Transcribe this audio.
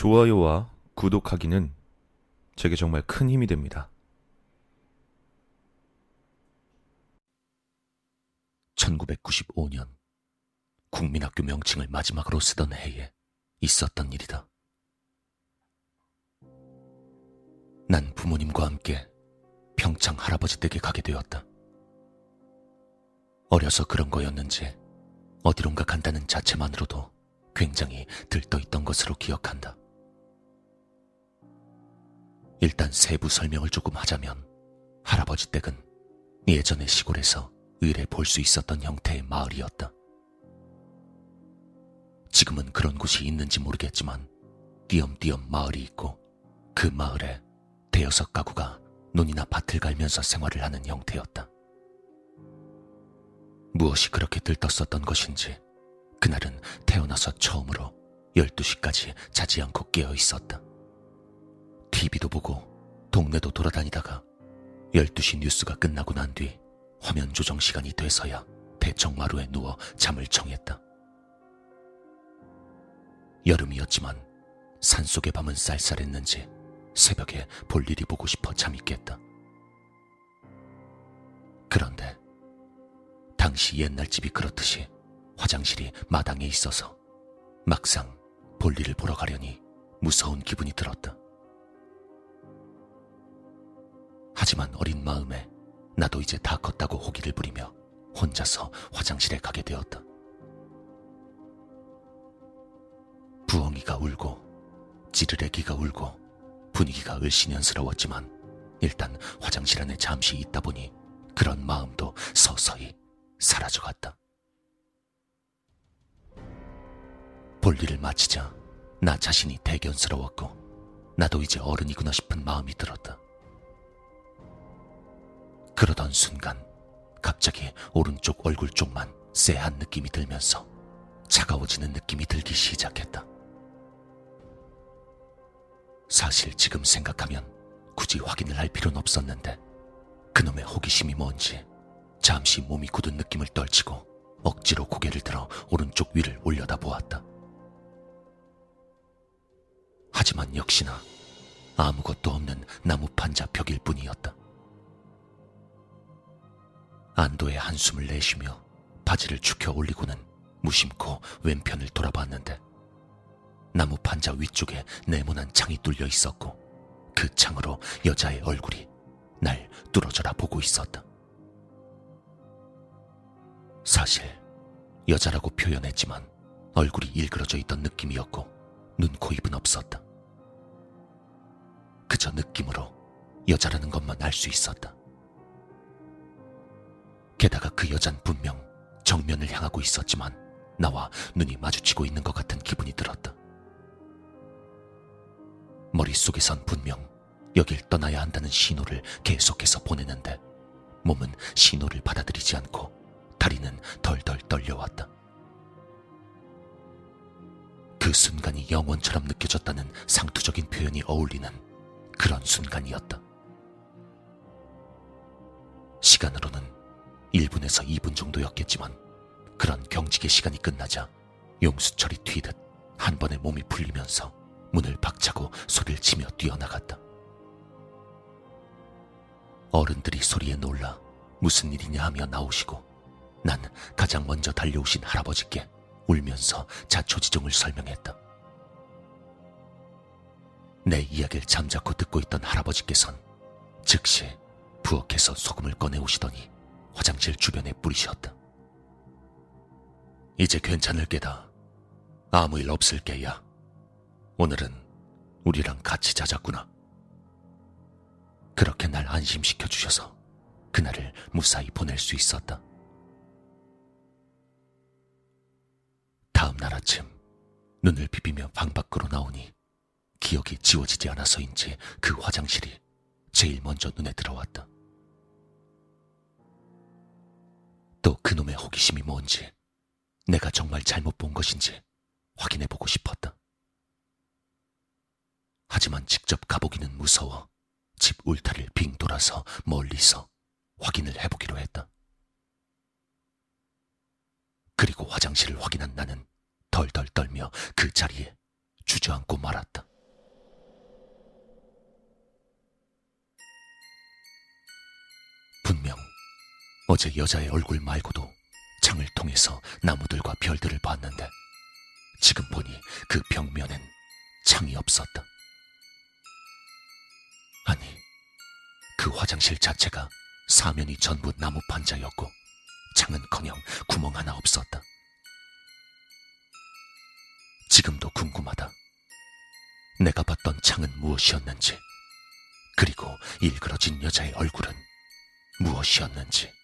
좋아요와 구독하기는 제게 정말 큰 힘이 됩니다. 1995년 국민학교 명칭을 마지막으로 쓰던 해에 있었던 일이다. 난 부모님과 함께 평창 할아버지 댁에 가게 되었다. 어려서 그런 거였는지 어디론가 간다는 자체만으로도 굉장히 들떠있던 것으로 기억한다. 일단 세부 설명을 조금 하자면 할아버지 댁은 예전의 시골에서 의뢰 볼 수 있었던 형태의 마을이었다. 지금은 그런 곳이 있는지 모르겠지만 띄엄띄엄 마을이 있고 그 마을에 대여섯 가구가 논이나 밭을 갈면서 생활을 하는 형태였다. 무엇이 그렇게 들떴었던 것인지 그날은 태어나서 처음으로 12시까지 자지 않고 깨어 있었다. TV도 보고 동네도 돌아다니다가 12시 뉴스가 끝나고 난 뒤 화면 조정 시간이 돼서야 대청마루에 누워 잠을 청했다. 여름이었지만 산속의 밤은 쌀쌀했는지 새벽에 볼 일이 보고 싶어 잠이 깼다. 그런데 당시 옛날 집이 그렇듯이 화장실이 마당에 있어서 막상 볼일을 보러 가려니 무서운 기분이 들었다. 하지만 어린 마음에 나도 이제 다 컸다고 호기를 부리며 혼자서 화장실에 가게 되었다. 부엉이가 울고 찌르레기가 울고 분위기가 을씨년스러웠지만 일단 화장실 안에 잠시 있다 보니 그런 마음도 서서히 사라져갔다. 볼일을 마치자 나 자신이 대견스러웠고 나도 이제 어른이구나 싶은 마음이 들었다. 그러던 순간 갑자기 오른쪽 얼굴 쪽만 쎄한 느낌이 들면서 차가워지는 느낌이 들기 시작했다. 사실 지금 생각하면 굳이 확인을 할 필요는 없었는데 그놈의 호기심이 뭔지 잠시 몸이 굳은 느낌을 떨치고 억지로 고개를 들어 오른쪽 위를 올려다 보았다. 하지만 역시나 아무것도 없는 나무 판자 벽일 뿐이었다. 안도의 한숨을 내쉬며 바지를 축혀 올리고는 무심코 왼편을 돌아봤는데 나무 판자 위쪽에 네모난 창이 뚫려 있었고 그 창으로 여자의 얼굴이 날 뚫어져라 보고 있었다. 사실 여자라고 표현했지만 얼굴이 일그러져 있던 느낌이었고 눈, 코, 입은 없었다. 그저 느낌으로 여자라는 것만 알 수 있었다. 게다가 그 여잔 분명 정면을 향하고 있었지만 나와 눈이 마주치고 있는 것 같은 기분이 들었다. 머릿속에선 분명 여길 떠나야 한다는 신호를 계속해서 보내는데 몸은 신호를 받아들이지 않고 다리는 덜덜 떨려왔다. 그 순간이 영원처럼 느껴졌다는 상투적인 표현이 어울리는 그런 순간이었다. 시간으로는 1분에서 2분 정도였겠지만 그런 경직의 시간이 끝나자 용수철이 튀듯 한 번에 몸이 풀리면서 문을 박차고 소리를 치며 뛰어나갔다. 어른들이 소리에 놀라 무슨 일이냐 하며 나오시고 난 가장 먼저 달려오신 할아버지께 울면서 자초지종을 설명했다. 내 이야기를 잠자코 듣고 있던 할아버지께선 즉시 부엌에서 소금을 꺼내 오시더니 화장실 주변에 뿌리셨다. 이제 괜찮을 게다. 아무 일 없을 게야. 오늘은 우리랑 같이 자자꾸나. 그렇게 날 안심시켜 주셔서 그날을 무사히 보낼 수 있었다. 다음 날 아침 눈을 비비며 방 밖으로 나오니 기억이 지워지지 않아서인지 그 화장실이 제일 먼저 눈에 들어왔다. 또 그놈의 호기심이 뭔지 내가 정말 잘못 본 것인지 확인해 보고 싶었다. 하지만 직접 가보기는 무서워 집 울타리를 빙 돌아서 멀리서 확인을 해보기로 했다. 그리고 화장실을 확인한 나는 덜덜 떨며 그 자리에 주저앉고 말았다. 어제 여자의 얼굴 말고도 창을 통해서 나무들과 별들을 봤는데 지금 보니 그 벽면엔 창이 없었다. 아니, 그 화장실 자체가 사면이 전부 나무 판자였고 창은커녕 구멍 하나 없었다. 지금도 궁금하다. 내가 봤던 창은 무엇이었는지, 그리고 일그러진 여자의 얼굴은 무엇이었는지.